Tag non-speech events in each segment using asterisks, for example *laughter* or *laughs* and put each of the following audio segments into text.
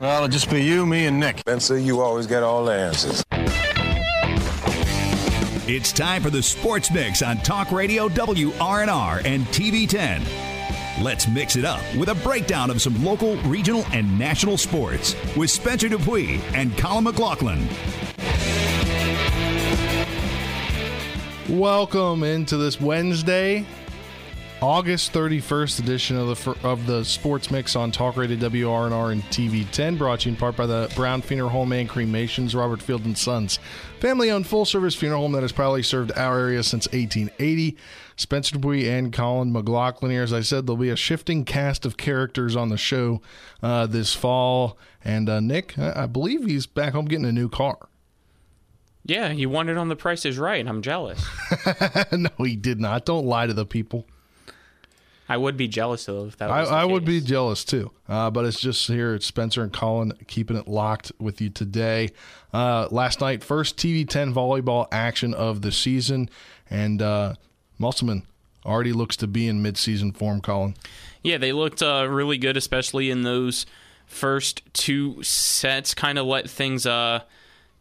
Well, it'll just be you, me, and Nick. Spencer, you always get all the answers. It's time for the Sports Mix on Talk Radio WRNR and TV 10. Let's mix it up with a breakdown of some local, regional, and national sports with Spencer Dupuis and Colin McLaughlin. Welcome into this Wednesday, August 31st edition of the of the Sports Mix on Talk Radio WRNR and TV 10, brought to you in part by the Brown Funeral Home and Cremations, Robert Field and Sons, family-owned full-service funeral home that has proudly served our area since 1880. Spencer Dupuis and Colin McLaughlin here. As I said, there'll be a shifting cast of characters on the show uh, this fall, and uh, Nick, I-, I believe he's back home getting a new car. Yeah, he won it on The Price is Right. I'm jealous. *laughs* no, he did not. Don't lie to the people. I would be jealous though if that was I, I would be jealous too. Uh, but it's just here. It's Spencer and Colin keeping it locked with you today. Uh, last night, first TV 10 volleyball action of the season. And uh, Musselman already looks to be in midseason form, Colin. Yeah, they looked uh, really good, especially in those first two sets. Kind of let things uh,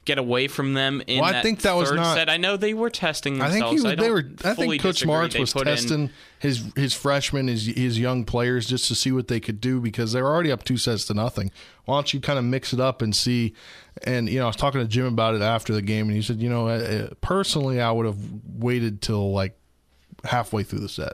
get away from them in Well, I that think that was not- set. I know they were testing I themselves. think he was, they were. I think Coach disagree. They was in- testing his his freshmen, his his young players, just to see what they could do because they were already up two sets to nothing. Why don't you kind of mix it up and see? And you know, I was talking to Jim about it after the game, and he said, you know, uh, uh, personally, I would have waited till like halfway through the set.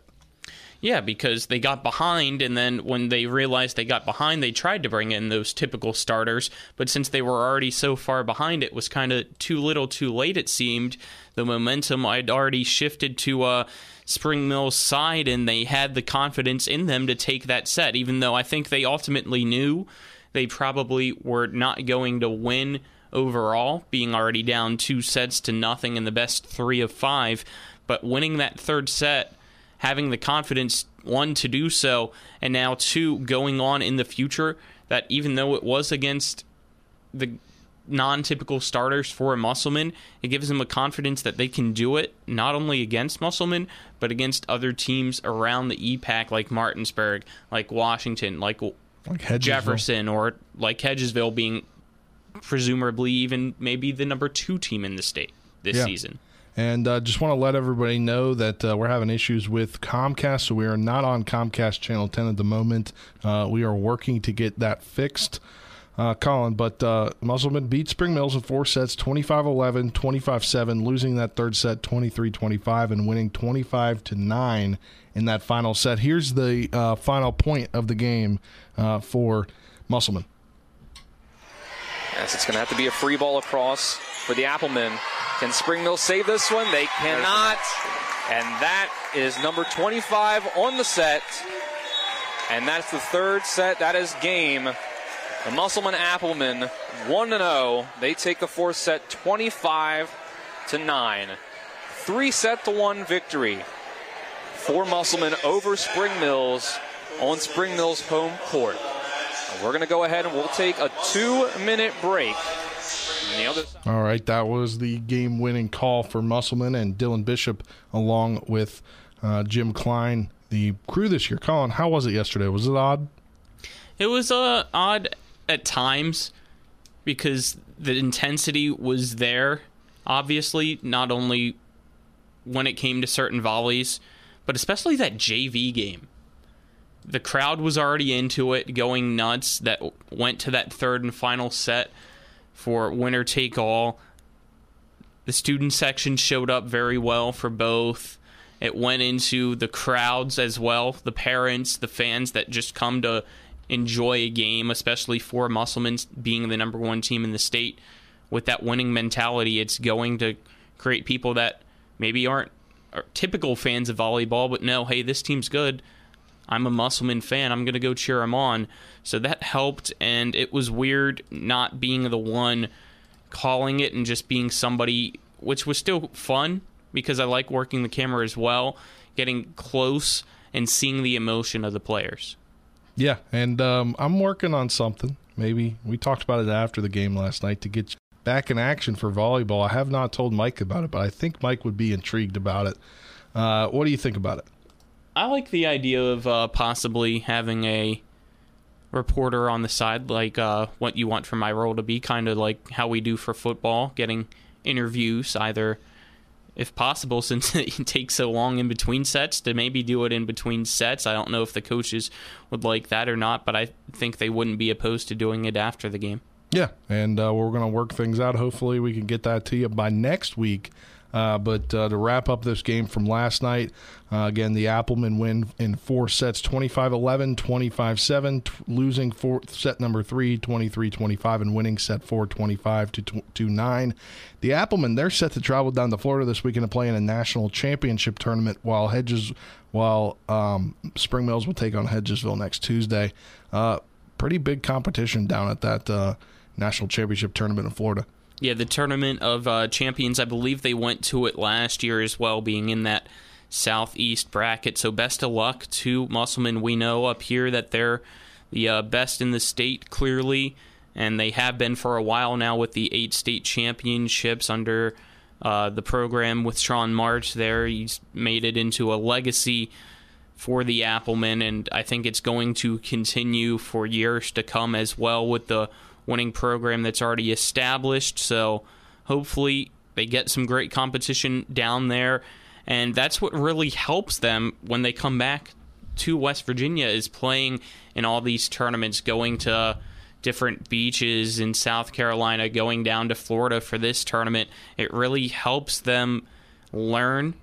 Yeah, because they got behind, and then when they realized they got behind, they tried to bring in those typical starters. But since they were already so far behind, it was kind of too little, too late. It seemed the momentum had already shifted to uh, Spring Mill's side, and they had the confidence in them to take that set. Even though I think they ultimately knew they probably were not going to win overall, being already down two sets to nothing in the best three of five. But winning that third set having the confidence one to do so and now two going on in the future that even though it was against the non-typical starters for a musselman it gives them a confidence that they can do it not only against musselman but against other teams around the epac like martinsburg like washington like Like jefferson or like hedgesville being presumably even maybe the number two team in the state this Yeah. season And uh, just want to let everybody know that uh, we're having issues with Comcast, so we are not on Comcast Channel 10 at the moment. Uh, we are working to get that fixed, uh, Colin. But uh, Musselman beat Spring Mills in four sets 25 11, 25 7, losing that third set 23 25, and winning 25 to 9 in that final set. Here's the uh, final point of the game uh, for Musselman. Yes, it's going to have to be a free ball across for the Applemen. Can Spring Mill save this one? They cannot. And that is number 25 on the set. And that's the third set. That is game. The Musselman Applemen 1 0. They take the fourth set 25 to 9. Three set to one victory for Musselman over Spring Mills on Spring Mills home court. We're going to go ahead and we'll take a two minute break. The other side- All right, that was the game-winning call for Musselman and Dylan Bishop, along with uh, Jim Klein, the crew this year. Colin, how was it yesterday? Was it odd? It was uh, odd at times because the intensity was there, obviously, not only when it came to certain volleys, but especially that JV game. The crowd was already into it, going nuts, that went to that third and final set for winner take all. The student section showed up very well for both. It went into the crowds as well, the parents, the fans that just come to enjoy a game, especially for Musselman being the number one team in the state. With that winning mentality, it's going to create people that maybe aren't are typical fans of volleyball, but know, hey, this team's good. I'm a Musselman fan. I'm going to go cheer him on. So that helped, and it was weird not being the one calling it and just being somebody, which was still fun because I like working the camera as well, getting close and seeing the emotion of the players. Yeah, and um, I'm working on something. Maybe we talked about it after the game last night to get back in action for volleyball. I have not told Mike about it, but I think Mike would be intrigued about it. Uh, what do you think about it? I like the idea of uh, possibly having a reporter on the side, like uh, what you want from my role to be, kind of like how we do for football, getting interviews either if possible, *laughs* since it takes so long in between sets, to maybe do it in between sets. I don't know if the coaches would like that or not, but I think they wouldn't be opposed to doing it after the game. Yeah, and uh, we're going to work things out. Hopefully, we can get that to you by next week. Uh, but uh, to wrap up this game from last night, uh, again, the Applemen win in four sets 25 11, 25 7, losing four, set number three 23 25, and winning set four 25 to 9. The Applemen, they're set to travel down to Florida this weekend to play in a national championship tournament while Hedges, while um, Spring Mills will take on Hedgesville next Tuesday. Uh, pretty big competition down at that uh, national championship tournament in Florida. Yeah, the tournament of uh, champions. I believe they went to it last year as well, being in that southeast bracket. So best of luck to Musselman. We know up here that they're the uh, best in the state, clearly, and they have been for a while now with the eight state championships under uh, the program with Sean March. There, he's made it into a legacy for the Applemen, and I think it's going to continue for years to come as well with the winning program that's already established. So hopefully they get some great competition down there. And that's what really helps them when they come back to West Virginia is playing in all these tournaments, going to different beaches in South Carolina, going down to Florida for this tournament. It really helps them learn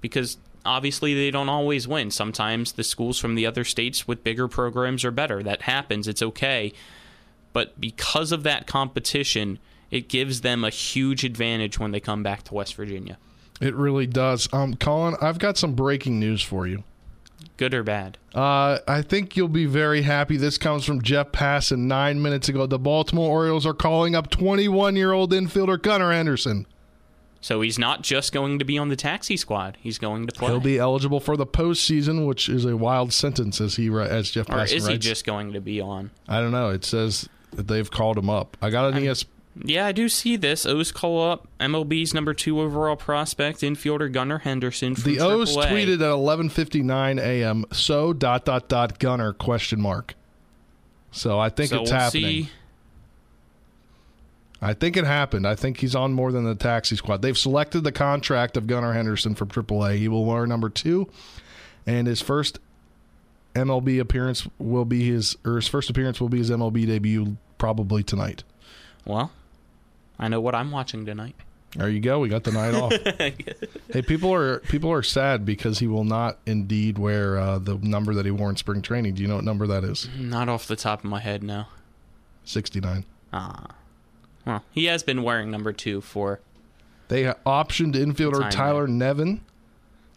because obviously they don't always win. Sometimes the schools from the other states with bigger programs are better. That happens. It's okay. But because of that competition, it gives them a huge advantage when they come back to West Virginia. It really does. Um, Colin, I've got some breaking news for you. Good or bad? Uh, I think you'll be very happy. This comes from Jeff Passan nine minutes ago. The Baltimore Orioles are calling up 21 year old infielder Gunnar Henderson. So he's not just going to be on the taxi squad; he's going to play. He'll be eligible for the postseason, which is a wild sentence, as he as Jeff. Or Passan is he just going to be on? I don't know. It says that they've called him up. I got an ES. Yeah, I do see this. O's call up MLB's number two overall prospect infielder Gunnar Henderson. From The O's AAA. tweeted at 11:59 a.m. So dot dot dot Gunner question mark. So I think so it's we'll happening. see. I think it happened. I think he's on more than the taxi squad. They've selected the contract of Gunnar Henderson from AAA. He will wear number two, and his first MLB appearance will be his or his first appearance will be his MLB debut probably tonight. Well, I know what I'm watching tonight. There you go. We got the night off. *laughs* hey, people are people are sad because he will not indeed wear uh, the number that he wore in spring training. Do you know what number that is? Not off the top of my head, no. Sixty nine. Ah. Well, he has been wearing number two for. They optioned infielder Tyler Nevin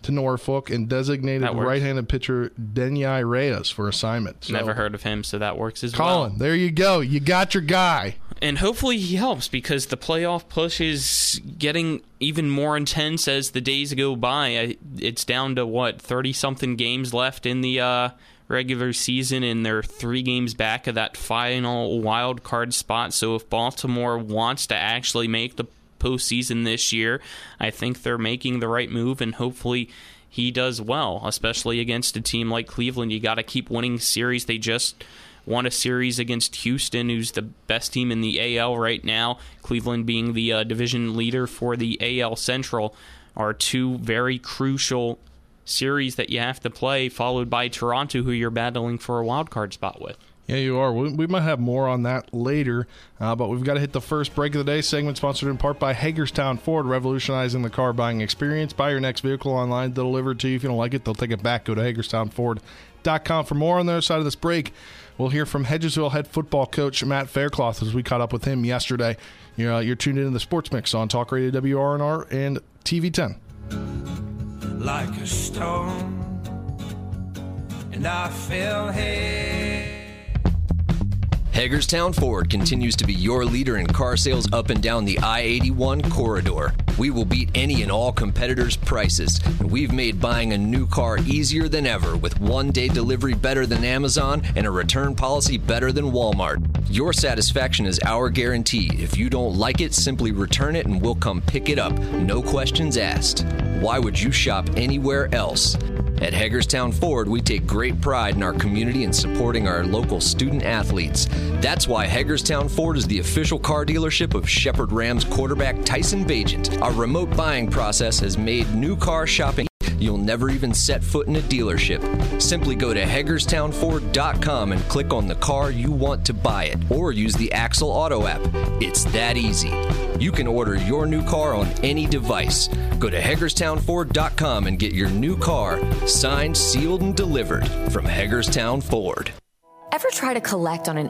to Norfolk and designated right-handed pitcher Denyi Reyes for assignment. So, Never heard of him, so that works as Colin, well. Colin, there you go. You got your guy. And hopefully he helps because the playoff push is getting even more intense as the days go by. It's down to what thirty something games left in the uh, regular season, and they're three games back of that final wild card spot. So if Baltimore wants to actually make the postseason this year, I think they're making the right move, and hopefully he does well, especially against a team like Cleveland. You got to keep winning series. They just won a series against Houston, who's the best team in the AL right now. Cleveland being the uh, division leader for the AL Central are two very crucial series that you have to play, followed by Toronto, who you're battling for a wild card spot with. Yeah, you are. We, might have more on that later, uh, but we've got to hit the first break of the day. Segment sponsored in part by Hagerstown Ford, revolutionizing the car buying experience. Buy your next vehicle online, they'll deliver it to you. If you don't like it, they'll take it back. Go to HagerstownFord.com for more on the other side of this break. We'll hear from Hedgesville head football coach Matt Faircloth as we caught up with him yesterday. You're, uh, you're tuned into the Sports Mix on Talk Radio WRNR and TV 10. like a stone, and I fell. Hagerstown Ford continues to be your leader in car sales up and down the I 81 corridor. We will beat any and all competitors' prices, and we've made buying a new car easier than ever with one day delivery better than Amazon and a return policy better than Walmart. Your satisfaction is our guarantee. If you don't like it, simply return it and we'll come pick it up. No questions asked. Why would you shop anywhere else? At Hagerstown Ford, we take great pride in our community and supporting our local student athletes. That's why Hagerstown Ford is the official car dealership of Shepherd Rams quarterback Tyson Bagent. Our remote buying process has made new car shopping you'll never even set foot in a dealership. Simply go to HagerstownFord.com and click on the car you want to buy it, or use the Axle Auto app. It's that easy. You can order your new car on any device. Go to HagerstownFord.com and get your new car signed, sealed, and delivered from Hagerstown Ford. Ever try to collect on an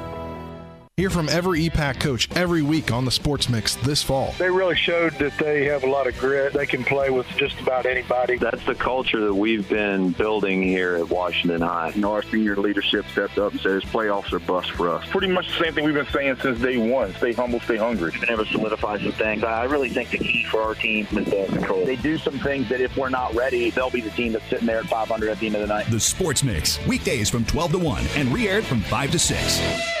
Hear from every EPAC coach every week on the Sports Mix this fall. They really showed that they have a lot of grit. They can play with just about anybody. That's the culture that we've been building here at Washington High. You know, our senior leadership stepped up and says playoffs are bust for us. Pretty much the same thing we've been saying since day one. Stay humble, stay hungry. Been able to solidify some things. I really think the key for our team is the control. They do some things that if we're not ready, they'll be the team that's sitting there at 500 at the end of the night. The Sports Mix, weekdays from 12 to 1 and re-aired from 5 to 6.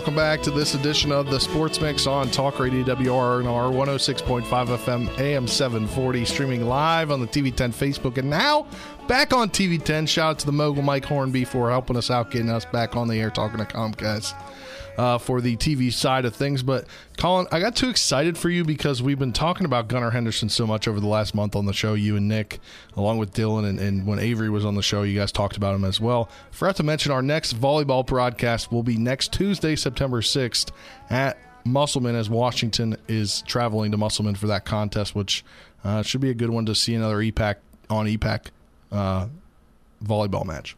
Welcome back to this edition of the Sports Mix on Talk Radio WRNR 106.5 FM AM 740, streaming live on the TV10 Facebook and now back on TV10. Shout out to the mogul Mike Hornby for helping us out, getting us back on the air talking to Comcast uh, for the TV side of things. But Colin, I got too excited for you because we've been talking about Gunnar Henderson so much over the last month on the show. You and Nick, along with Dylan, and, and when Avery was on the show, you guys talked about him as well. Forgot to mention our next volleyball broadcast will be next Tuesday, September sixth at Musselman as Washington is traveling to Musselman for that contest, which uh, should be a good one to see another EPAC on EPAC uh, volleyball match.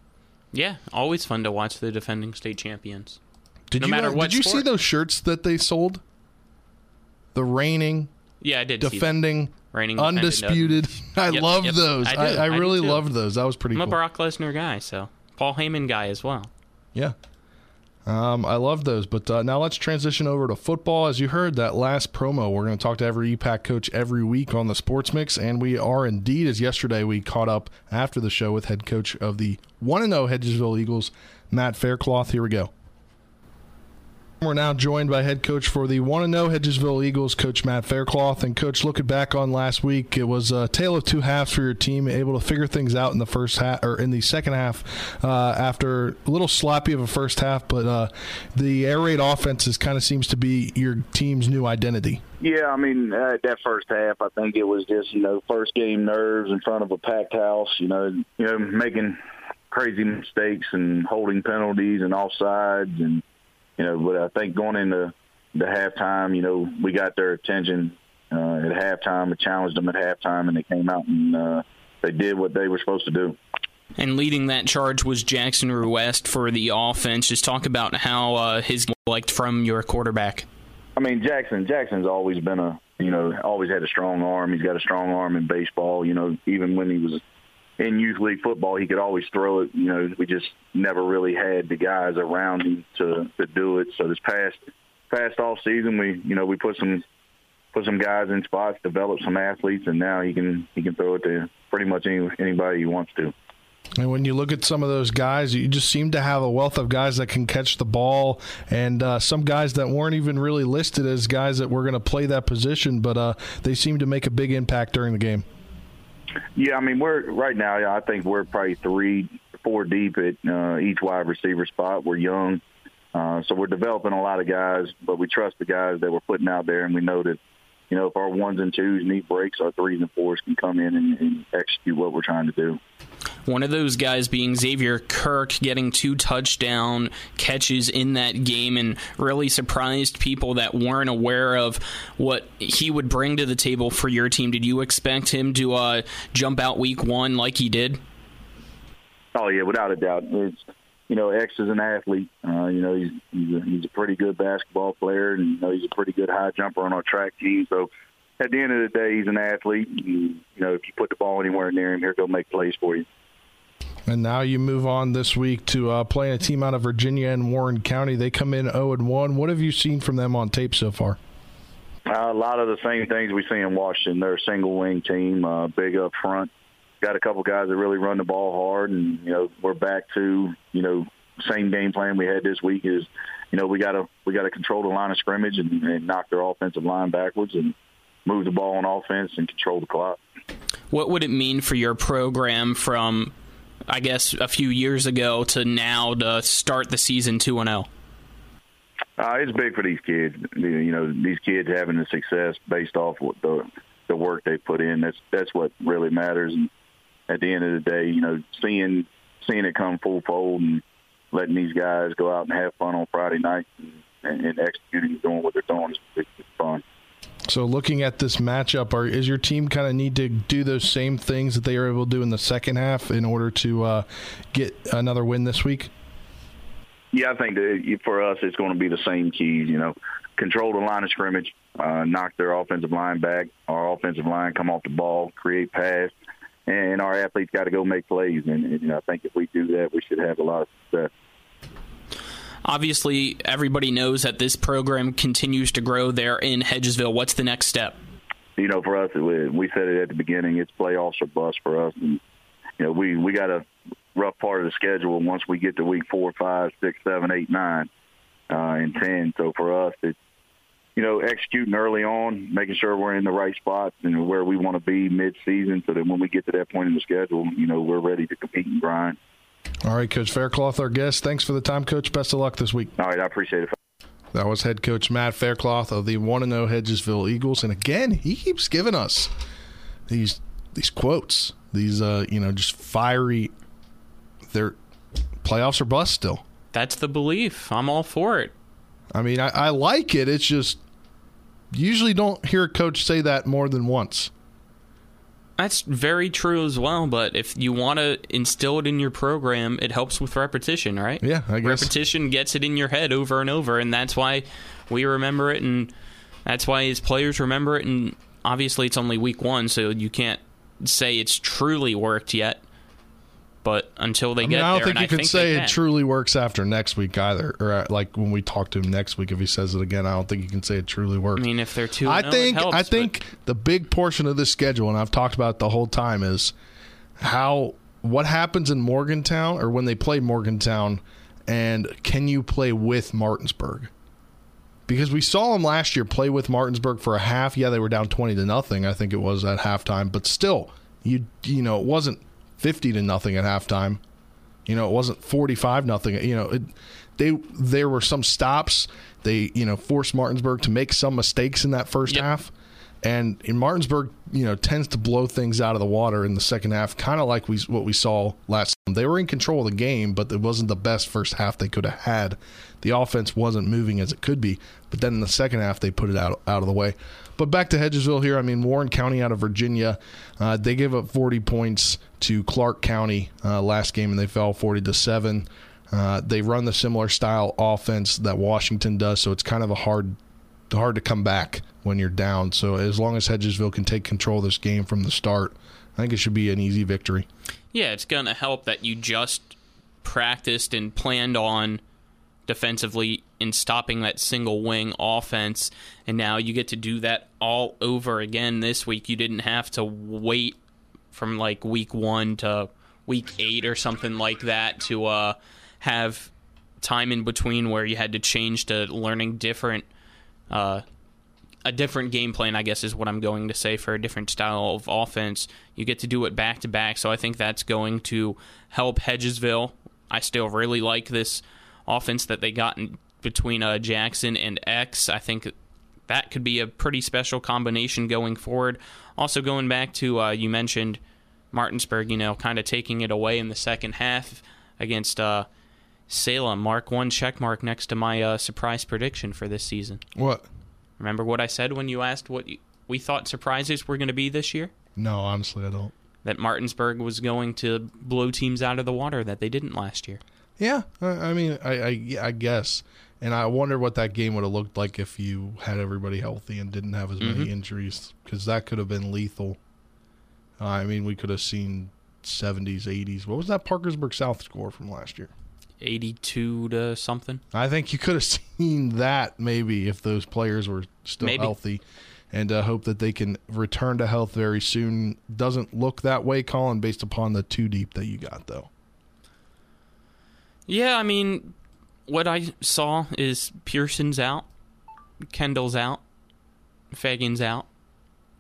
Yeah, always fun to watch the defending state champions. Did no you matter uh, what did you sport. see those shirts that they sold? The reigning, Yeah, I did. defending, Reigning undisputed. *laughs* I Yep, loved yep. those. I I. I, really loved those. That was pretty I'm a cool. Brock Lesnar guy, so Paul Heyman guy as well. Yeah. Um, I love those. But uh, now let's transition over to football. As you heard that last promo, we're going to talk to every EPAC coach every week on the Sports Mix. And we are indeed, as yesterday we caught up after the show with head coach of the 1 and 0 Hedgesville Eagles, Matt Faircloth. Here we go. We're now joined by head coach for the 1 0 Hedgesville Eagles, Coach Matt Faircloth. And, Coach, looking back on last week, it was a tale of two halves for your team, able to figure things out in the first half or in the second half uh, after a little sloppy of a first half. But uh, the air raid offenses kind of seems to be your team's new identity. Yeah, I mean uh, that first half, I think it was just you know first game nerves in front of a packed house. You know, you know making crazy mistakes and holding penalties and offsides, and you know. But I think going into the halftime, you know, we got their attention uh, at halftime. We challenged them at halftime, and they came out and uh, they did what they were supposed to do. And leading that charge was Jackson Ruest for the offense. Just talk about how uh, his liked from your quarterback. I mean, Jackson. Jackson's always been a you know always had a strong arm. He's got a strong arm in baseball. You know, even when he was in youth league football, he could always throw it. You know, we just never really had the guys around him to to do it. So this past past off season, we you know we put some put some guys in spots, developed some athletes, and now he can he can throw it to pretty much any, anybody he wants to. And when you look at some of those guys, you just seem to have a wealth of guys that can catch the ball, and uh, some guys that weren't even really listed as guys that were going to play that position, but uh, they seem to make a big impact during the game. Yeah, I mean we're right now. I think we're probably three, four deep at uh, each wide receiver spot. We're young, Uh, so we're developing a lot of guys, but we trust the guys that we're putting out there, and we know that you know if our ones and twos need breaks, our threes and fours can come in and, and execute what we're trying to do. One of those guys being Xavier Kirk, getting two touchdown catches in that game and really surprised people that weren't aware of what he would bring to the table for your team. Did you expect him to uh, jump out week one like he did? Oh yeah, without a doubt. It's you know, X is an athlete. Uh, you know, he's he's a, he's a pretty good basketball player, and you know, he's a pretty good high jumper on our track team. So at the end of the day, he's an athlete. And, you know, if you put the ball anywhere near him, here, he'll go make plays for you. And now you move on this week to uh, playing a team out of Virginia and Warren County. They come in 0 and 1. What have you seen from them on tape so far? Uh, a lot of the same things we see in Washington. They're a single wing team, uh, big up front. Got a couple guys that really run the ball hard, and you know we're back to you know same game plan we had this week is you know we got to we got to control the line of scrimmage and, and knock their offensive line backwards and move the ball on offense and control the clock. What would it mean for your program from I guess a few years ago to now to start the season two and zero? Oh? Uh, it's big for these kids. You know, these kids having the success based off what the the work they put in. That's that's what really matters. And at the end of the day, you know, seeing seeing it come full fold and letting these guys go out and have fun on Friday night and, and, executing doing what they're doing is fun. So, looking at this matchup, are, is your team kind of need to do those same things that they were able to do in the second half in order to uh, get another win this week? Yeah, I think that for us, it's going to be the same keys. You know, control the line of scrimmage, uh, knock their offensive line back, our offensive line come off the ball, create pass, and our athletes got to go make plays. And, and you know, I think if we do that, we should have a lot of success. Obviously, everybody knows that this program continues to grow there in Hedgesville. What's the next step? You know, for us, we said it at the beginning. It's playoffs or bust for us, and you know, we we got a rough part of the schedule once we get to week four, five, six, seven, eight, nine, uh, and ten. So for us, it's you know, executing early on, making sure we're in the right spots and where we want to be mid-season, so that when we get to that point in the schedule, you know, we're ready to compete and grind. All right, Coach Faircloth, our guest. Thanks for the time, Coach. Best of luck this week. All right, I appreciate it. That was head coach Matt Faircloth of the 1 0 Hedgesville Eagles. And again, he keeps giving us these these quotes, these, uh, you know, just fiery. They're playoffs or bust still. That's the belief. I'm all for it. I mean, I, I like it. It's just usually don't hear a coach say that more than once. That's very true as well. But if you want to instill it in your program, it helps with repetition, right? Yeah, I guess repetition gets it in your head over and over, and that's why we remember it, and that's why his players remember it. And obviously, it's only week one, so you can't say it's truly worked yet. But until they I mean, get I don't there, think you I can think say can. it truly works after next week either. Or uh, like when we talk to him next week, if he says it again, I don't think you can say it truly works. I mean, if they're two, I oh, think helps, I think the big portion of this schedule, and I've talked about it the whole time, is how what happens in Morgantown or when they play Morgantown, and can you play with Martinsburg? Because we saw them last year play with Martinsburg for a half. Yeah, they were down twenty to nothing. I think it was at halftime, but still, you you know, it wasn't fifty to nothing at halftime. You know, it wasn't forty-five nothing. You know, it, they there were some stops. They you know forced Martinsburg to make some mistakes in that first Yep. half, and in Martinsburg, you know, tends to blow things out of the water in the second half, kind of like we what we saw last. Time. They were in control of the game, but it wasn't the best first half they could have had. The offense wasn't moving as it could be, but then in the second half they put it out out of the way. But back to Hedgesville here. I mean, Warren County out of Virginia, uh, they gave up 40 points to Clark County uh, last game, and they fell 40 to seven. Uh, they run the similar style offense that Washington does, so it's kind of a hard hard to come back when you're down. So as long as Hedgesville can take control of this game from the start, I think it should be an easy victory. Yeah, it's going to help that you just practiced and planned on defensively in stopping that single wing offense, and now you get to do that all over again this week. You didn't have to wait from like week one to week eight or something like that to uh, have time in between where you had to change to learning different. Uh, a different game plan, I guess, is what I'm going to say for a different style of offense. You get to do it back to back, so I think that's going to help Hedgesville. I still really like this offense that they got in between uh, Jackson and X. I think that could be a pretty special combination going forward. Also, going back to uh, you mentioned Martinsburg, you know, kind of taking it away in the second half against uh, Salem. Mark one check mark next to my uh, surprise prediction for this season. What? Remember what I said when you asked what we thought surprises were going to be this year? No, honestly, I don't. That Martinsburg was going to blow teams out of the water that they didn't last year. Yeah, I, I mean, I, I, I guess, and I wonder what that game would have looked like if you had everybody healthy and didn't have as many Mhm. injuries, because that could have been lethal. Uh, I mean, we could have seen 70s, 80s. What was that Parkersburg South score from last year? 82 to something. I think you could have *laughs* seen that maybe if those players were still Maybe. healthy, and uh, hope that they can return to health very soon. Doesn't look that way, Colin, based upon the two deep that you got though. Yeah, I mean, what I saw is Pearson's out, Kendall's out, Fagin's out,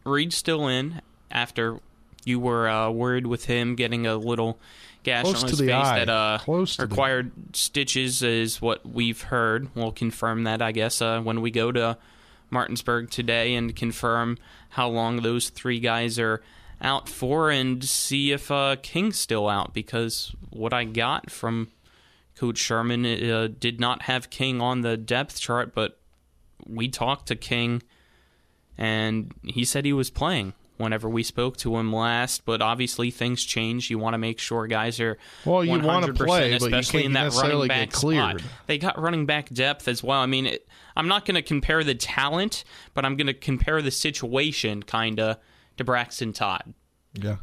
Reed's still in after you were uh, worried with him getting a little gash Close on to his the face eye. that uh, Close to the- required stitches, is what we've heard. We'll confirm that, I guess, uh, when we go to Martinsburg today and confirm how long those three guys are out for and see if uh, King's still out because what I got from Coach Sherman uh, did not have King on the depth chart, but we talked to King and he said he was playing whenever we spoke to him last. But obviously things change. You want to make sure guys are Well, you wanna 100%, play, but you especially in that necessarily running back spot. They got running back depth as well. I mean, it, I'm not going to compare the talent, but I'm going to compare the situation kind of to Braxton Todd. Yeah.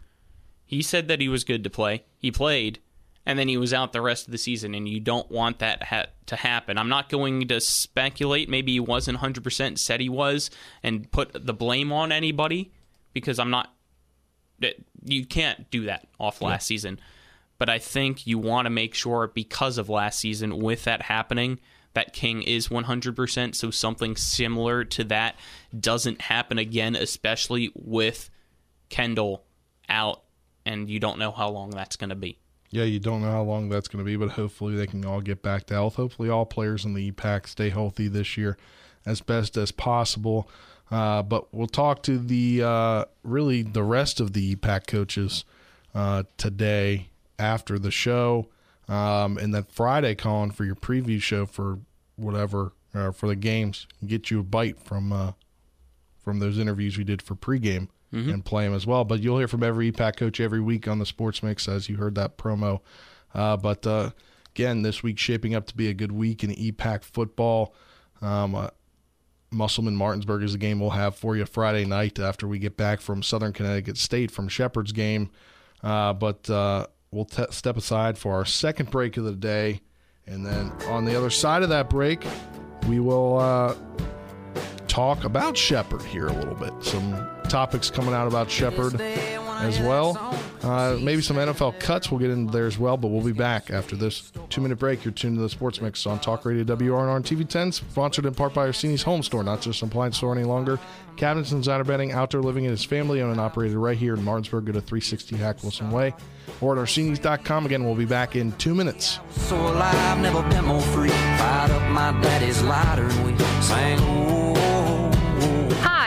He said that he was good to play. He played, and then he was out the rest of the season, and you don't want that ha- to happen. I'm not going to speculate. Maybe he wasn't 100%, said he was, and put the blame on anybody because I'm not. You can't do that off last season. But I think you want to make sure because of last season, with that happening, that King is 100%. So something similar to that doesn't happen again, especially with Kendall out, and you don't know how long that's going to be. Yeah, you don't know how long that's going to be, but hopefully they can all get back to health. Hopefully, all players in the EPAC stay healthy this year as best as possible. Uh, but we'll talk to the uh, really the rest of the EPAC coaches uh, today after the show, um, and then Friday, Colin, for your preview show for whatever uh, for the games. Get you a bite from uh, from those interviews we did for pregame Mhm. and play them as well. But you'll hear from every EPAC coach every week on the Sports Mix as you heard that promo. Uh, but uh, again, this week shaping up to be a good week in EPAC football. Um, uh, Musselman Martinsburg is the game we'll have for you Friday night after we get back from Southern Connecticut State from Shepherd's game. Uh, but uh, we'll te- step aside for our second break of the day. And then on the other side of that break, we will uh, talk about Shepherd here a little bit. Some topics coming out about Shepherd as well. Uh, maybe some NFL cuts. We'll get into there as well, but we'll be back after this two minute break. You're tuned to the Sports Mix on Talk Radio WRNR and TV 10, sponsored in part by Orsini's Home Store, not just an appliance store any longer. Cabinets and designer bedding, outdoor living, and his family owned and operated right here in Martinsburg. Go to 360 Hack Wilson Way or at Orsini's.com. Again, we'll be back in two minutes. So alive, never been more free. Fired up my daddy's lighter and we sang, oh,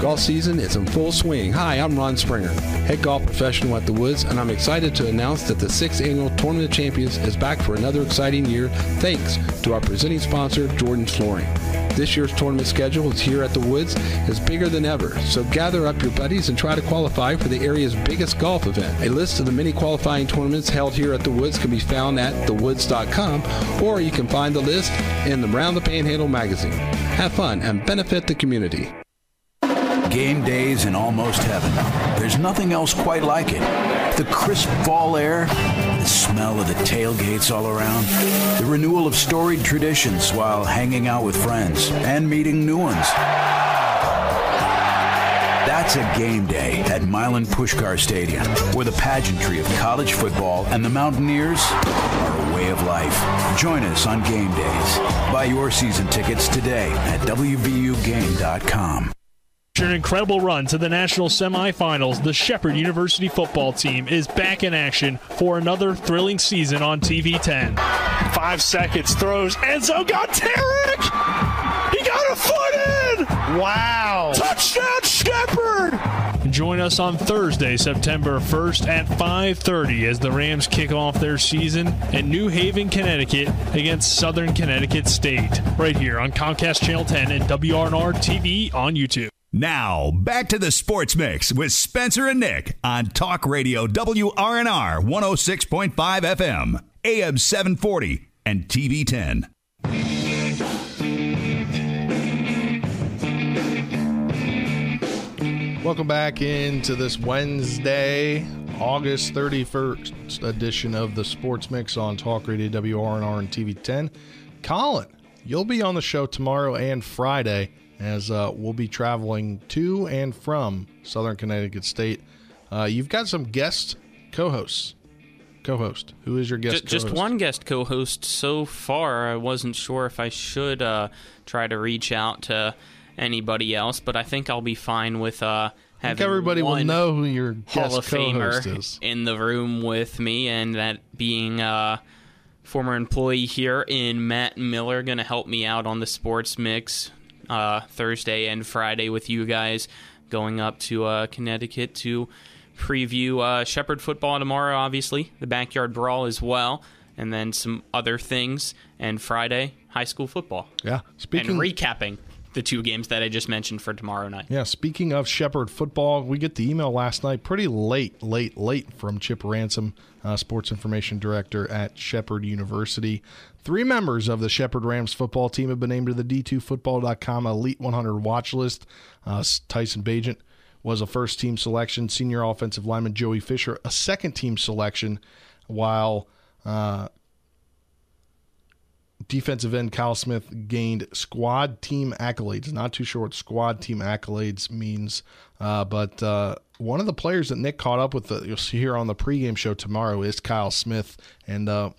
Golf season is in full swing. Hi, I'm Ron Springer, head golf professional at the Woods, and I'm excited to announce that the sixth annual Tournament of Champions is back for another exciting year thanks to our presenting sponsor, Jordan Flooring. This year's tournament schedule is here at the Woods is bigger than ever, so gather up your buddies and try to qualify for the area's biggest golf event. A list of the many qualifying tournaments held here at the Woods can be found at thewoods.com, or you can find the list in the Round the Panhandle magazine. Have fun and benefit the community. Game days in almost heaven. There's nothing else quite like it. The crisp fall air, The smell of the tailgates all around. The renewal of storied traditions while hanging out with friends and meeting new ones. That's a game day at Milan Puskar Stadium, where the pageantry of college football and the Mountaineers are a way of life. Join us on game days. Buy your season tickets today at WVUGame.com. After an incredible run to the national semifinals, the Shepherd University football team is back in action for another thrilling season on TV 10. Five seconds, throws, Enzo got Tarek! He got a foot in! Wow! Touchdown, Shepherd! Join us on Thursday, September 1st at 5:30 as the Rams kick off their season in New Haven, Connecticut against Southern Connecticut State. Right here on Comcast Channel 10 and WRNR TV on YouTube. Now, back to the Sports Mix with Spencer and Nick on Talk Radio WRNR 106.5 FM, AM 740, and TV 10. Welcome back into this Wednesday, August 31st edition of the Sports Mix on Talk Radio WRNR and TV 10. Colin, you'll be on the show tomorrow and Friday as uh, we'll be traveling to and from Southern Connecticut State. Uh, you've got some guest co-hosts. Co-host. Who is your guest? Just, just one guest co-host so far. I wasn't sure if I should uh, try to reach out to anybody else, but I think I'll be fine with uh, I think having everybody will know who your Hall guest of Famer is. in the room with me, and that being uh, former employee here in Matt Miller, going to help me out on the sports mix uh, Thursday and Friday with you guys, going up to uh, Connecticut to preview uh, Shepherd football tomorrow. Obviously, the backyard brawl as well, and then some other things. And Friday, high school football. Yeah. Speaking and recapping the two games that I just mentioned for tomorrow night. Yeah, speaking of Shepherd football, we get the email last night pretty late, late, late from Chip Ransom, uh, sports information director at Shepherd University. Three members of the Shepherd Rams football team have been named to the D2Football.com Elite 100 watch list. Uh, Tyson Bagent was a first team selection, senior offensive lineman Joey Fisher, a second team selection, while uh, defensive end Kyle Smith gained squad team accolades. Not too sure what squad team accolades means, uh, but uh, one of the players that Nick caught up with, the, you'll see here on the pregame show tomorrow, is Kyle Smith. And uh,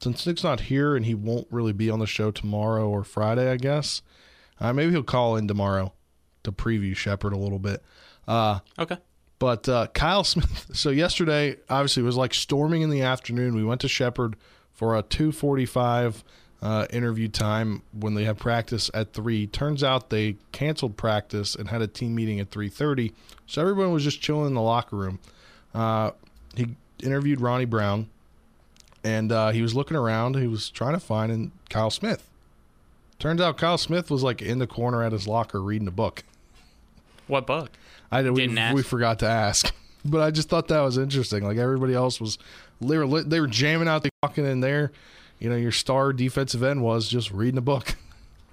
since Nick's not here and he won't really be on the show tomorrow or Friday, I guess, uh, maybe he'll call in tomorrow to preview Shepherd a little bit. Uh, okay. But uh, Kyle Smith. *laughs* So yesterday, obviously, it was like storming in the afternoon. We went to Shepherd for a two forty-five uh, interview time when they have practice at three. Turns out they canceled practice and had a team meeting at three thirty. So everyone was just chilling in the locker room. Uh, he interviewed Ronnie Brown, and uh, he was looking around. He was trying to find and Kyle Smith. Turns out Kyle Smith was like in the corner at his locker reading a book. What book? I we, Didn't ask. we forgot to ask, *laughs* but I just thought that was interesting. Like everybody else was, they were they were jamming out, the walking in there. You know, your star defensive end was just reading a book.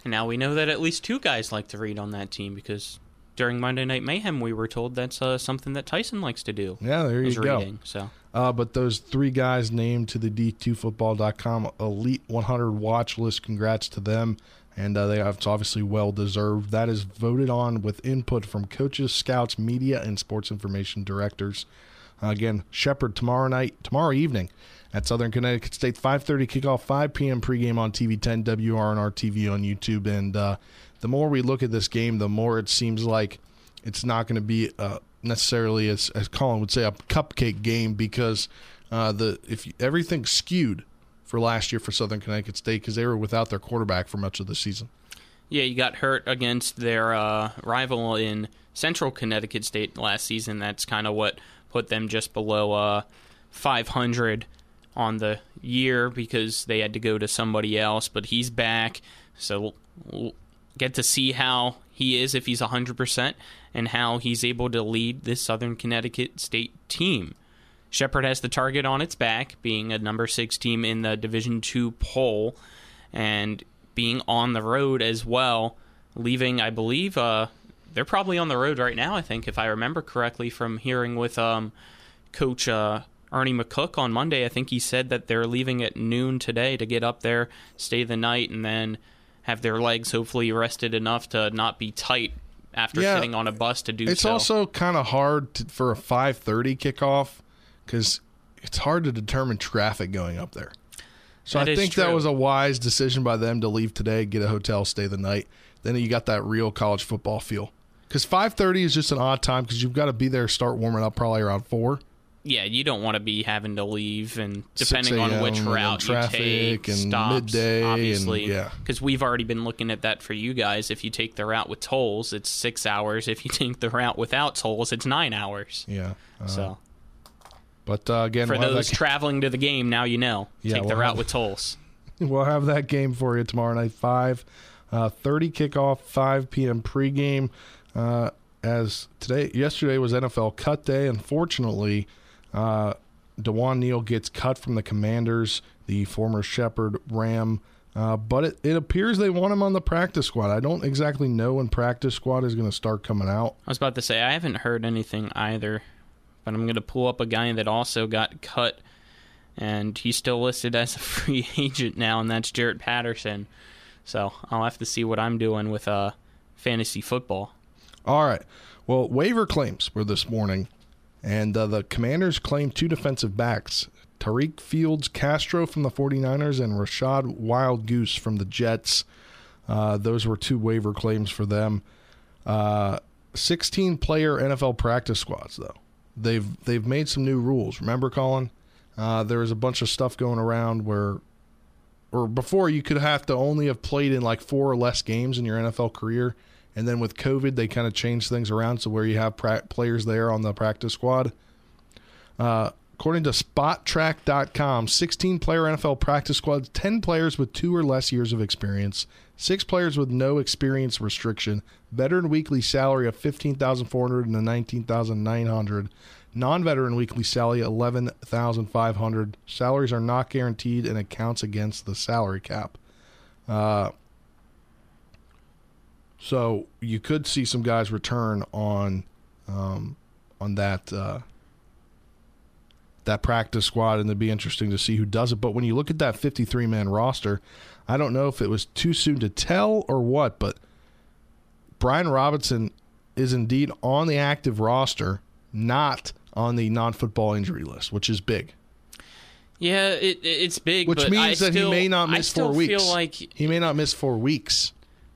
And *laughs* now we know that at least two guys like to read on that team because during Monday Night Mayhem we were told that's uh, something that Tyson likes to do. Yeah, there you go. reading, So Uh, but those three guys named to the D2Football.com Elite 100 watch list, congrats to them. And uh, they have it's obviously well deserved. That is voted on with input from coaches, scouts, media, and sports information directors. Uh, again, Shepherd tomorrow night, tomorrow evening at Southern Connecticut State, 5:30 kickoff, 5 p.m. pregame on TV 10, WRNR TV on YouTube. And uh, the more we look at this game, the more it seems like it's not going to be uh, necessarily as as Colin would say a cupcake game because uh, the if you, everything's skewed for last year for Southern Connecticut State because they were without their quarterback for much of the season. yeah, you got hurt against their uh, rival in Central Connecticut State last season. That's kind of what put them just below uh, 500 on the year because they had to go to somebody else. But he's back, so we'll get to see how he is if he's 100% and how he's able to lead this Southern Connecticut State team. Shepherd has the target on its back, being a number six team in the Division Two poll, and being on the road as well. Leaving, I believe, uh, they're probably on the road right now. I think, if I remember correctly from hearing with um, Coach uh, Ernie McCook on Monday. I think he said that they're leaving at noon today to get up there, stay the night, and then have their legs hopefully rested enough to not be tight after Yeah. sitting on a bus to do It's so. also kind of hard to, for a 5:30 kickoff because it's hard to determine traffic going up there. So That I think that was a wise decision by them to leave today, get a hotel, stay the night. Then you got that real college football feel. Because 5:30 is just an odd time because you've got to be there, start warming up probably around four. Yeah, you don't want to be having to leave, and depending on which route you take, and stops, midday and- obviously, yeah. because we've already been looking at that for you guys. If you take the route with tolls, it's six hours. If you *laughs* take the route without tolls, it's nine hours. Yeah. uh, so But uh, again, for we'll those traveling to the game, now you know. Yeah, take the we'll route have- with tolls. *laughs* We'll have that game for you tomorrow night, five uh, thirty kickoff, five p.m. pregame. Uh, as today, yesterday was NFL cut day. Unfortunately, uh, Dewan Neal gets cut from the Commanders, the former Shepherd Ram. Uh, but it, it appears they want him on the practice squad. I don't exactly know when practice squad is going to start coming out. I was about to say I haven't heard anything either, but I'm going to pull up a guy that also got cut, and he's still listed as a *laughs* free agent now, and that's Jarrett Patterson. So I'll have to see what I'm doing with uh, fantasy football. All right. Well, waiver claims were this morning, and uh, the Commanders claimed two defensive backs Tariq Fields Castro from the 49ers and Rachad Wildgoose from the Jets. Uh, those were two waiver claims for them. Uh, 16 player NFL practice squads, though. They've they've made some new rules. Remember, Colin? Uh, there was a bunch of stuff going around where, or before, you could have to only have played in like four or less games in your NFL career. And then with COVID, they kind of changed things around so where you have pra- players there on the practice squad. Uh, according to Spotrac.com, 16 player NFL practice squads, 10 players with two or less years of experience, six players with no experience restriction, veteran weekly salary of 15400 to 19900 non-veteran weekly salary 11500 salaries are not guaranteed and accounts against the salary cap uh, so you could see some guys return on um, on that uh, that practice squad, and it'd be interesting to see who does it. But when you look at that 53 man roster, I don't know if it was too soon to tell or what, but Brian Robinson is indeed on the active roster, not on the non football injury list, which is big. Yeah, it, it's big, Which but means I that still, he may not I miss still four weeks. Like he may not miss four weeks.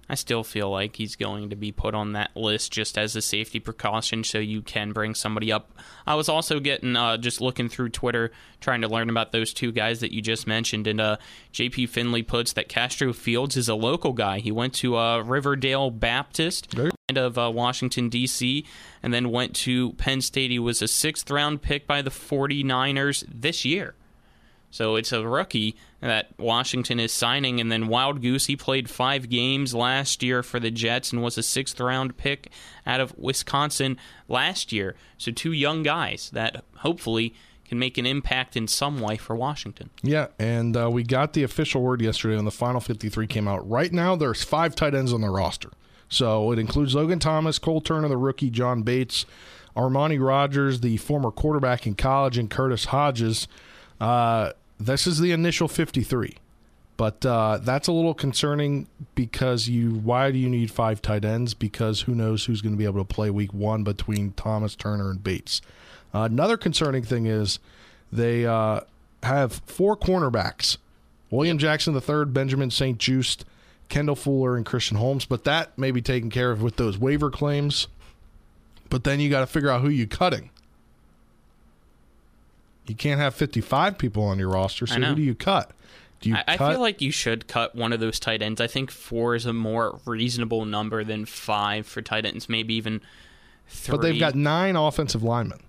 I still feel like he's going to be put on that list just as a safety precaution so you can bring somebody up. I was also getting uh, just looking through Twitter trying to learn about those two guys that you just mentioned and uh, JP Finlay puts that Castro Fields is a local guy. He went to uh, Riverdale Baptist end of uh, Washington D.C. and then went to Penn State. He was a 6th round pick by the 49ers this year. So it's a rookie that Washington is signing. And then Wildgoose, he played five games last year for the Jets and was a sixth round pick out of Wisconsin last year. So two young guys that hopefully can make an impact in some way for Washington. Yeah, and uh, we got the official word yesterday when the final 53 came out. Right now, there's five tight ends on the roster. So it includes Logan Thomas, Cole Turner, the rookie, John Bates, Armani Rogers, the former quarterback in college, and Curtis Hodges. Uh, this is the initial 53. But uh, that's a little concerning because you. Why do you need five tight ends? Because who knows who's going to be able to play week one between Thomas, Turner, and Bates. Uh, another concerning thing is they uh, have four cornerbacks: William Jackson III, Benjamin St-Juste, Kendall Fuller, and Christian Holmes. But that may be taken care of with those waiver claims. But then you got to figure out who you cutting. You can't have 55 people on your roster, so who do you cut? Do you I, I cut? feel like you should cut one of those tight ends. I think four is a more reasonable number than five for tight ends, maybe even three. But they've got nine offensive linemen.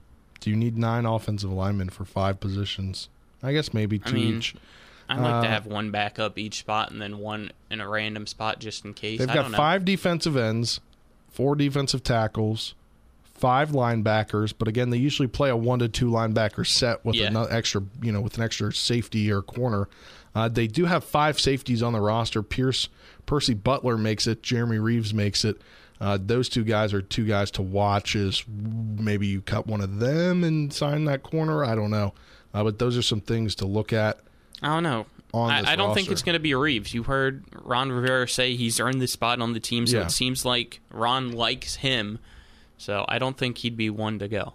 Do you need nine offensive linemen for five positions? I guess maybe I two mean, each. I like to Uh, have one backup each spot and then one in a random spot just in case. They've I got don't know. five defensive ends, four defensive tackles, five linebackers. But again, they usually play a one to two linebacker set with Yeah. another extra, you know, with an extra safety or corner. Uh, they do have five safeties on the roster. Pierce, Percy Butler makes it. Jeremy Reaves makes it. Uh, those two guys are two guys to watch. Is maybe you cut one of them and sign that corner. I don't know, uh, but those are some things to look at. I don't know. I, I, don't think it's going to be Reaves. You heard Ron Rivera say he's earned the spot on the team, so Yeah. it seems like Ron likes him. So I don't think he'd be one to go.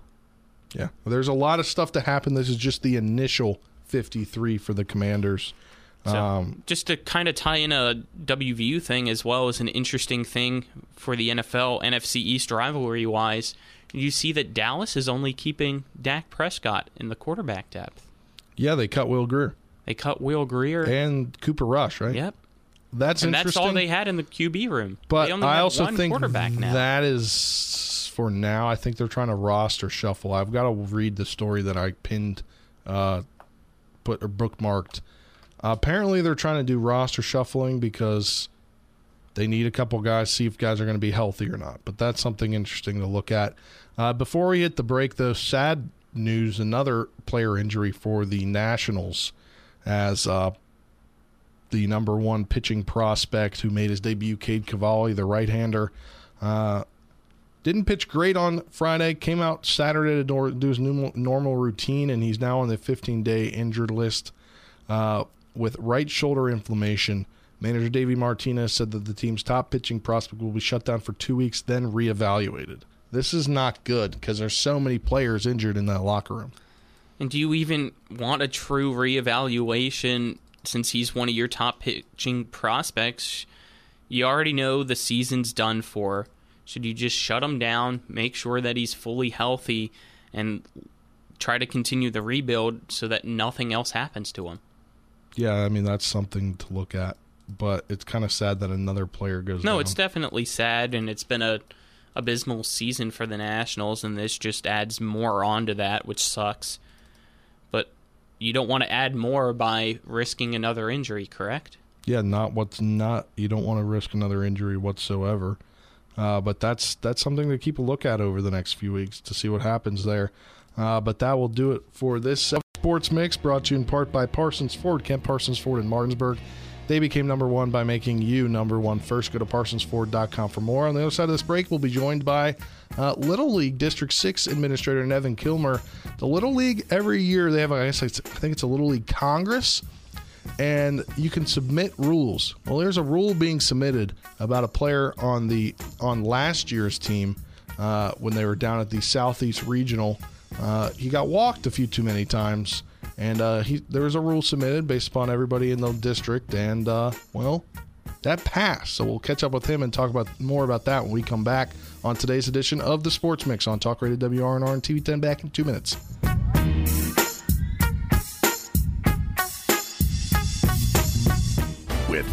Yeah, there's a lot of stuff to happen. This is just the initial 53 for the Commanders. So Um, just to kind of tie in a WVU thing as well as an interesting thing for the NFL NFC East rivalry wise, you see that Dallas is only keeping Dak Prescott in the quarterback depth. yeah, they cut Will Grier They cut Will Grier and Cooper Rush, right? Yep. That's and interesting. that's all they had in the QB room. But they only I also one think quarterback now. that is for now. I think they're trying to roster shuffle. I've got to read the story that I pinned, uh, put or bookmarked. Uh, apparently, they're trying to do roster shuffling because they need a couple guys, see if guys are going to be healthy or not. But that's something interesting to look at. Uh, before we hit the break, though, sad news: another player injury for the Nationals, as uh, the number one pitching prospect who made his debut, Cade Cavalli, the right-hander. Uh, didn't pitch great on Friday. Came out Saturday to do his normal, normal routine, and he's now on the 15-day injured list uh, with right shoulder inflammation. Manager Davey Martinez said that the team's top pitching prospect will be shut down for two weeks, then reevaluated. This is not good because there's so many players injured in that locker room. And do you even want a true reevaluation since he's one of your top pitching prospects? You already know the season's done for. Should you just shut him down, make sure that he's fully healthy, and try to continue the rebuild so that nothing else happens to him? Yeah, I mean that's something to look at, but it's kind of sad that another player goes. No, down. it's definitely sad, and it's been a abysmal season for the Nationals, and this just adds more onto that, which sucks. But you don't want to add more by risking another injury, correct? yeah, not what's not. You don't want to risk another injury whatsoever. Uh, but that's that's something to keep a look at over the next few weeks to see what happens there. Uh, but that will do it for this sports mix, brought to you in part by Parsons Ford, Kent Parsons Ford in Martinsburg. They became number one by making you number one first. Go to parsonsford.com for more. On the other side of this break, we'll be joined by uh, Little League District 6 Administrator Nevin Kilmer. The Little League, every year, they have, I guess, I think it's a Little League Congress and you can submit rules. Well, there's a rule being submitted about a player on the on last year's team uh, when they were down at the Southeast Regional. Uh, he got walked a few too many times, and uh, he there was a rule submitted based upon everybody in the district, and uh, well, that passed. So we'll catch up with him and talk about more about that when we come back on today's edition of the Sports Mix on Talk Radio WRNR and TV10. Back in two minutes.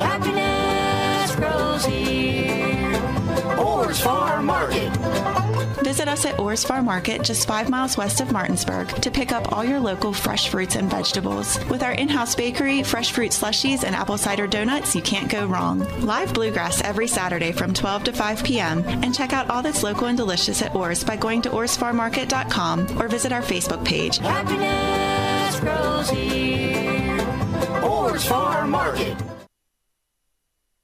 Happiness grows here. Orr's Farm Market. Visit us at Orr's Farm Market, just five miles west of Martinsburg, to pick up all your local fresh fruits and vegetables. With our in house bakery, fresh fruit slushies, and apple cider donuts, you can't go wrong. Live bluegrass every Saturday from 12 to 5 p.m. And check out all that's local and delicious at Orr's by going to orrsfarmmarket.com or visit our Facebook page. Happiness grows here. Orr's Farm Market.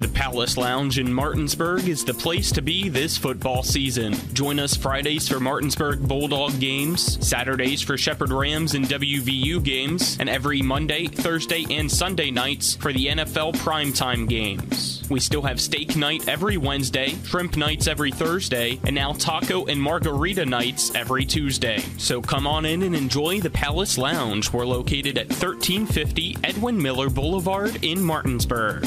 The Palace Lounge in Martinsburg is the place to be this football season. Join us Fridays for Martinsburg Bulldog games, Saturdays for Shepherd Rams and WVU games, and every Monday, Thursday, and Sunday nights for the NFL primetime games. We still have steak night every Wednesday, shrimp nights every Thursday, and now taco and margarita nights every Tuesday. So come on in and enjoy the Palace Lounge. We're located at 1350 Edwin Miller Boulevard in Martinsburg.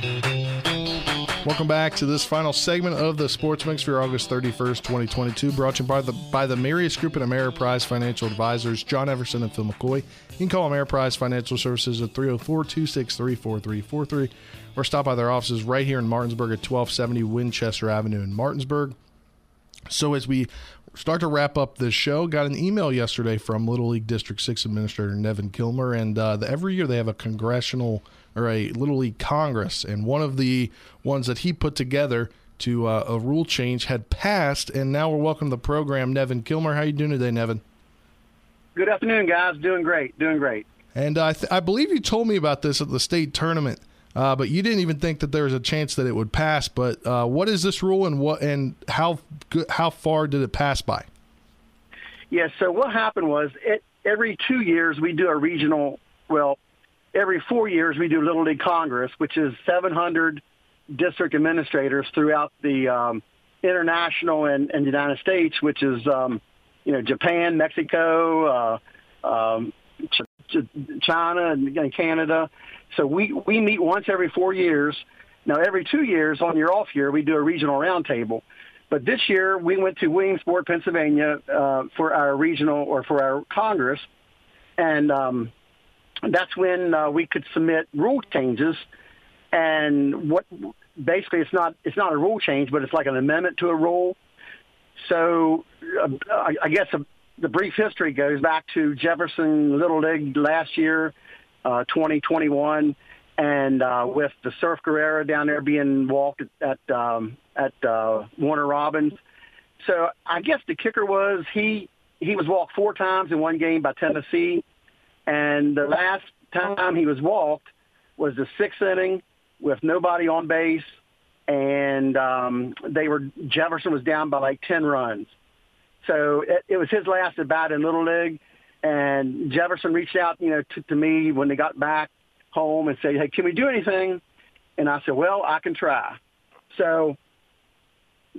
Welcome back to this final segment of the Sports Mix for August 31st, 2022, brought to you by the by the Marius Group and Ameriprise Financial Advisors, John Everson and Phil McCoy. You can call Ameriprise Financial Services at 304-263-4343 or stop by their offices right here in Martinsburg at 1270 Winchester Avenue in Martinsburg. So as we start to wrap up this show, got an email yesterday from Little League District 6 Administrator Nevin Kilmer, and uh, the, every year they have a congressional – or a Little League Congress, and one of the ones that he put together to uh, a rule change had passed, and now we're welcome to the program. Nevin Kilmer, how you doing today, Nevin? Good afternoon, guys. Doing great. Doing great. And uh, I, th- I believe you told me about this at the state tournament, uh, but you didn't even think that there was a chance that it would pass. But uh, what is this rule, and what and how good, how far did it pass by? Yeah. So what happened was, it, every two years we do a regional. Well, every four years we do Little League Congress, which is 700 district administrators throughout the um, international and, and the United States, which is um, you know Japan, Mexico, uh, um, Ch- Ch- China, and, and Canada. So we we meet once every four years. Now every two years on your off year we do a regional roundtable. But this year we went to Williamsport, Pennsylvania, uh, for our regional or for our Congress, and um, that's when uh, we could submit rule changes. And what basically it's not it's not a rule change, but it's like an amendment to a rule. So uh, I, guess a, the brief history goes back to Jefferson Little League last year, uh, 2021, and uh, with the Serf Guerrero down there being walked at at, um, at uh, Warner Robins. So I guess the kicker was he he was walked four times in one game by Tennessee and the last time he was walked was the sixth inning with nobody on base, and um, they were Jefferson was down by like ten runs. So it, it was his last at bat in Little League, and Jefferson reached out, you know, to, to me when they got back home and said, "Hey, can we do anything?" And I said, "Well, I can try." So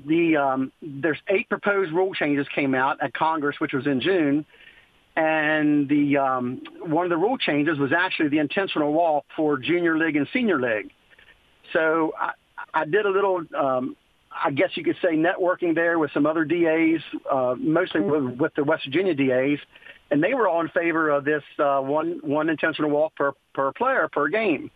the um, there's eight proposed rule changes came out at Congress, which was in June, and the um, one of the rule changes was actually the intentional walk for junior league and senior league. So I, I did a little, um, I guess you could say, networking there with some other DAs, uh, mostly with, with the West Virginia DAs, and they were all in favor of this uh, one one intentional walk per per player per game.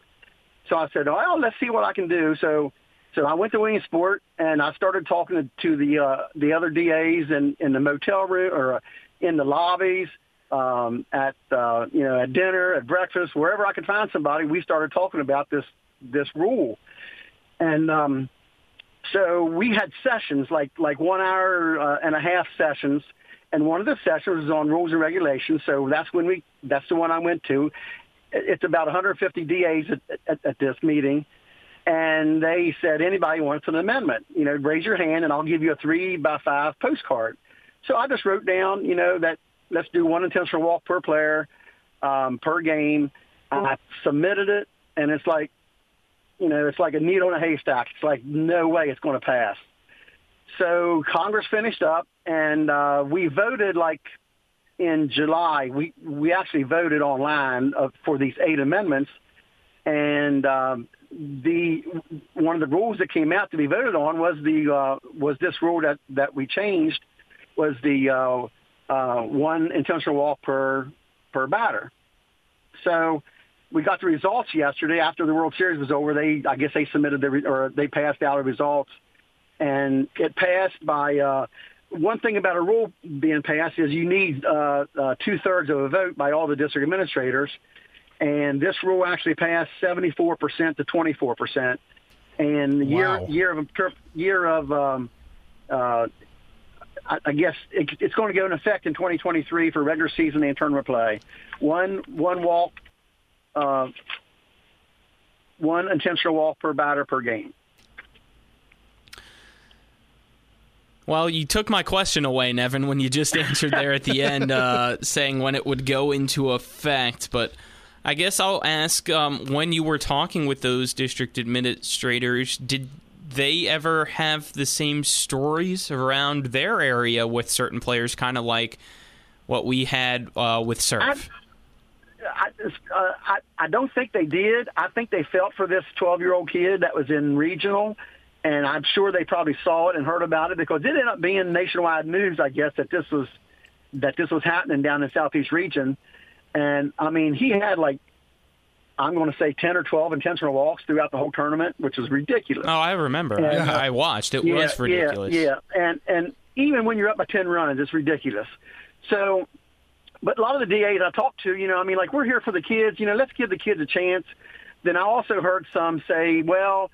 So I said, well, let's see what I can do. So so I went to Williamsport and I started talking to the uh, the other DAs in, in the motel room or uh, in the lobbies um, at uh, you know at dinner, at breakfast, wherever I could find somebody, we started talking about this this rule, and um, so we had sessions like like one hour uh, and a half sessions, and one of the sessions was on rules and regulations. So that's when we that's the one I went to. It's about 150 DAs at, at, at this meeting. And they said, anybody wants an amendment, you know, raise your hand and I'll give you a three by five postcard. So I just wrote down, you know, that let's do one intentional walk per player um, per game. I submitted it, and it's like, you know, it's like a needle in a haystack. It's like no way it's going to pass. So Congress finished up, and uh, we voted like in July. We we actually voted online uh, for these eight amendments, and um, the one of the rules that came out to be voted on was the uh, was this rule that that we changed was the uh, uh, one intentional walk per per batter. So we got the results yesterday after the World Series was over. They I guess they submitted the or they passed out the results, and it passed by. Uh, one thing about a rule being passed is you need uh, uh, two thirds of a vote by all the district administrators, and this rule actually passed 74% to 24%. And the year Wow. year of year of um, uh, I, I guess it, it's going to go in effect in 2023 for regular season and tournament play. One one walk, uh, one intentional walk per batter per game. Well, you took my question away, Nevin, when you just answered there at the *laughs* end, uh, saying when it would go into effect. But I guess I'll ask um, when you were talking with those district administrators, did they ever have the same stories around their area with certain players, kind of like what we had uh, with Serf? I, uh, I I don't think they did. I think they felt for this 12 year old kid that was in regional, and I'm sure they probably saw it and heard about it because it ended up being nationwide news. I guess that this was that this was happening down in the southeast region, and I mean he had like I'm going to say 10 or 12 intentional walks throughout the whole tournament, which is ridiculous. Oh, I remember. Yeah. I, I watched. It yeah, was ridiculous. Yeah, yeah, and and even when you're up by ten runs, it's ridiculous. So, but a lot of the DAs I talked to, you know, I mean, like we're here for the kids. You know, let's give the kids a chance. Then I also heard some say, well,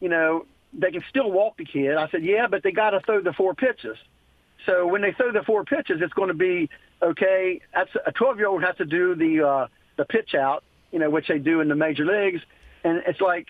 you know, they can still walk the kid. I said, yeah, but they got to throw the four pitches. So when they throw the four pitches, it's going to be okay. That's a 12 year old has to do the uh, the pitch out, you know, which they do in the major leagues, and it's like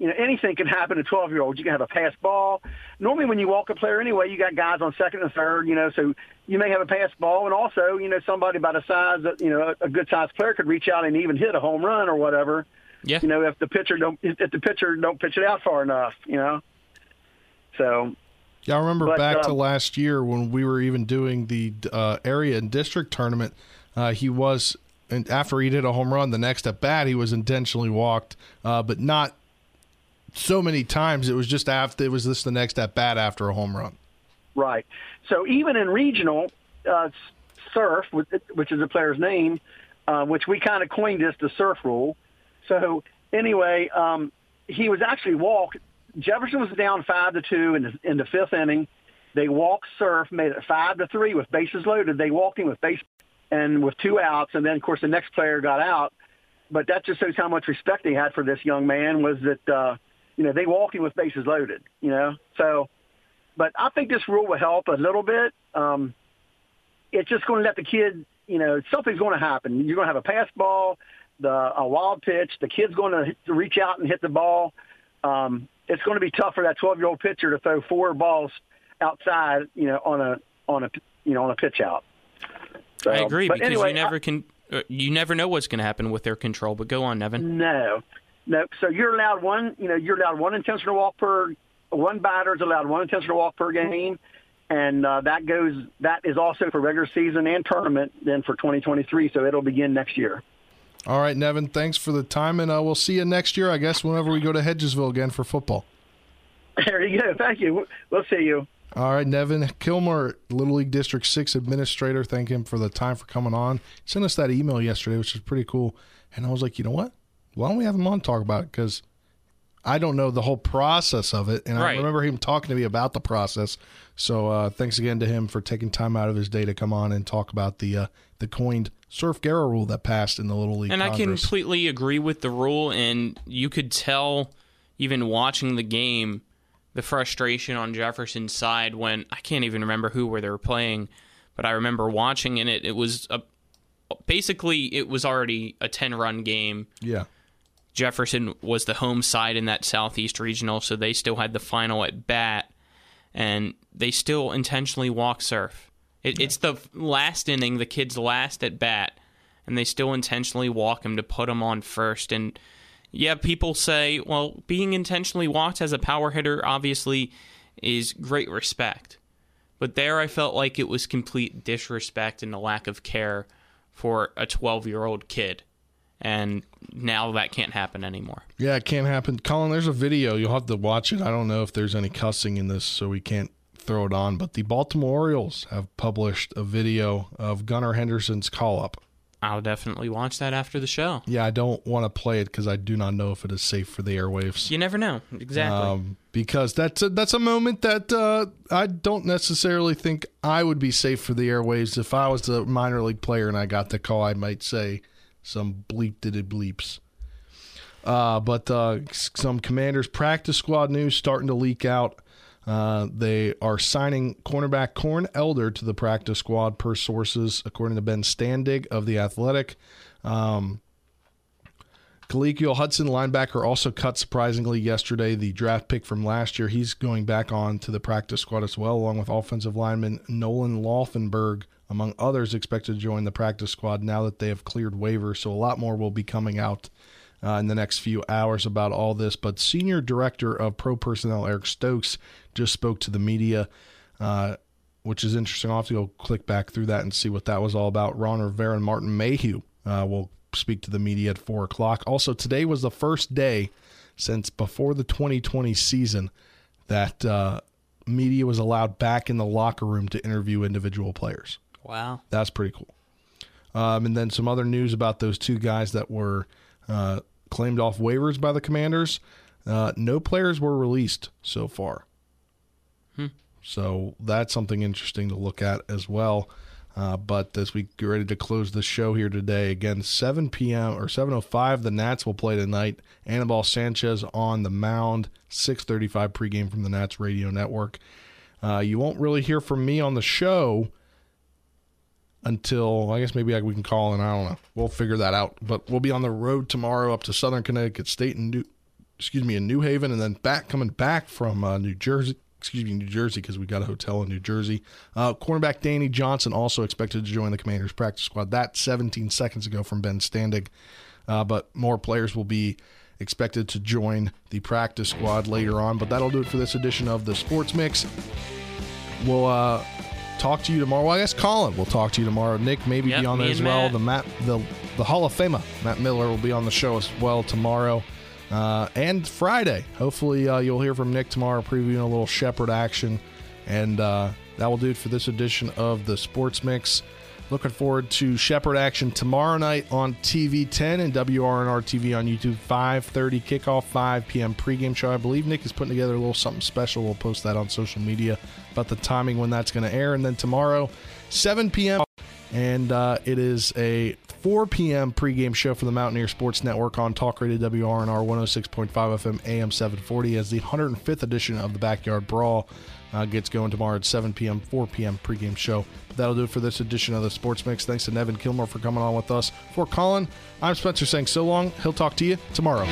you know, anything can happen to 12 year olds. You can have a pass ball. Normally, when you walk a player anyway, you got guys on second and third, you know, so you may have a pass ball. And also, you know, somebody by the size that, you know, a good sized player could reach out and even hit a home run or whatever. Yeah. You know, if the pitcher don't, if the pitcher don't pitch it out far enough, you know. So, Yeah, I remember But, back to um, last year when we were even doing the uh, area and district tournament. Uh, he was, and after he did a home run, the next at bat he was intentionally walked, uh, but not so many times. It was just after it was this the next at bat after a home run. Right. So even in regional, uh, Serf, which is the player's name, uh, which we kind of coined this the Serf rule. So anyway, um, he was actually walked. Jefferson was down five to two in the, in the fifth inning. They walked Serf, made it five to three with bases loaded. They walked him with base and with two outs, and then of course the next player got out. But that just shows how much respect they had for this young man. Was that uh, you know they walked him with bases loaded. You know, so but I think this rule will help a little bit. Um, it's just going to let the kid, you know, something's going to happen. You're going to have a pass ball, the a wild pitch. The kid's going to, reach out and hit the ball. Um, it's going to be tough for that 12 year old pitcher to throw four balls outside, you know, on a on a you know on a pitch out. So, I agree because anyway, you never can. Uh, you never know what's going to happen with their control. But go on, Nevin. No, no. So you're allowed one. You know, you're allowed one intentional walk per. One batter is allowed one intentional walk per game, and uh, that goes. That is also for regular season and tournament. Then for 2023, so it'll begin next year. All right, Nevin, thanks for the time, and uh, we'll see you next year, I guess, whenever we go to Hedgesville again for football. *laughs* There you go. Thank you. We'll see you. All right, Nevin Kilmer, Little League District 6 administrator. Thank him for the time for coming on. He sent us that email yesterday, which is pretty cool. And I was like, you know what? Why don't we have him on talk about it? Because I don't know the whole process of it. And I remember him talking to me about the process. So uh, thanks again to him for taking time out of his day to come on and talk about the uh, the coined Serf Guerra rule that passed in the Little League And I completely agree with the rule, and you could tell, even watching the game, the frustration on Jefferson's side when I can't even remember who where they were playing, but I remember watching and it. It was a basically it was already a ten run game. yeah. Jefferson was the home side in that Southeast Regional, so they still had the final at bat, and they still intentionally walk Serf. It, It's the last inning, the kid's last at bat, and they still intentionally walk him to put him on first. And yeah, people say, well, being intentionally walked as a power hitter obviously is great respect. But there I felt like it was complete disrespect and a lack of care for a 12 year old kid. And now that can't happen anymore. Yeah, it can't happen. Colin, there's a video. You'll have to watch it. I don't know if there's any cussing in this, so we can't throw it on. But the Baltimore Orioles have published a video of Gunnar Henderson's call up. I'll definitely watch that after the show. Yeah, I don't want to play it because I do not know if it is safe for the airwaves. You never know. Exactly. Um, because that's a, that's a moment that uh, I don't necessarily think I would be safe for the airwaves. If I was a minor league player and I got the call, I might say, some bleep did it bleeps. Uh, but uh, some Commanders practice squad news starting to leak out. Uh, they are signing cornerback Corn Elder to the practice squad per sources, according to Ben Standig of The Athletic. Um, Hudson, linebacker, also cut surprisingly yesterday. The draft pick from last year, he's going back on to the practice squad as well, along with offensive lineman Nolan Laufenberg, among others, expected to join the practice squad now that they have cleared waivers. So a lot more will be coming out uh, in the next few hours about all this. But Senior Director of Pro Personnel Eric Stokes just spoke to the media. Uh, which is interesting. I'll have to go click back through that and see what that was all about. Ron Rivera and Martin Mayhew uh, will speak to the media at 4 o'clock. Also, today was the first day since before the 2020 season that uh, media was allowed back in the locker room to interview individual players. Wow. That's pretty cool. Um, and then some other news about those two guys that were uh, claimed off waivers by the Commanders. Uh, no players were released so far. Hmm. So that's something interesting to look at as well. Uh, but as we get ready to close the show here today, again, 7 p.m. or 7:05, the Nats will play tonight. Anibal Sanchez on the mound. 6:35 pregame from the Nats radio network. Uh, you won't really hear from me on the show until I guess maybe we can call and I don't know. We'll figure that out. But we'll be on the road tomorrow up to Southern Connecticut State and New, excuse me, in New Haven, and then back coming back from uh, New Jersey excuse me, New Jersey because we got a hotel in New Jersey. Uh, cornerback Danny Johnson also expected to join the Commanders practice squad. That 17 seconds ago from Ben Standig, Uh, but more players will be expected to join the practice squad later on. But that'll do it for this edition of the Sports Mix. We'll uh, talk to you tomorrow. Well, I guess Colin will talk to you tomorrow. Nick maybe Yep, be on there as well. Matt. The Matt, the the Hall of Famer Matt Miller will be on the show as well tomorrow. Uh, and Friday. Hopefully, uh, you'll hear from Nick tomorrow previewing a little Shepherd action. And uh, that will do it for this edition of the Sports Mix. Looking forward to Shepherd action tomorrow night on TV 10 and WRNR TV on YouTube 5:30 kickoff 5 p.m. pregame show. I believe Nick is putting together a little something special. We'll post that on social media about the timing when that's going to air. And then tomorrow 7 p.m. and uh, it is a 4 p.m. pregame show for the Mountaineer Sports Network on Talk Radio WRNR 106.5 FM AM 740 as the 105th edition of the Backyard Brawl uh, gets going tomorrow at 7 p.m. 4 p.m. pregame show. But That'll do it for this edition of the Sports Mix. Thanks to Nevin Kilmer for coming on with us. For Colin, I'm Spencer saying so long. He'll talk to you tomorrow.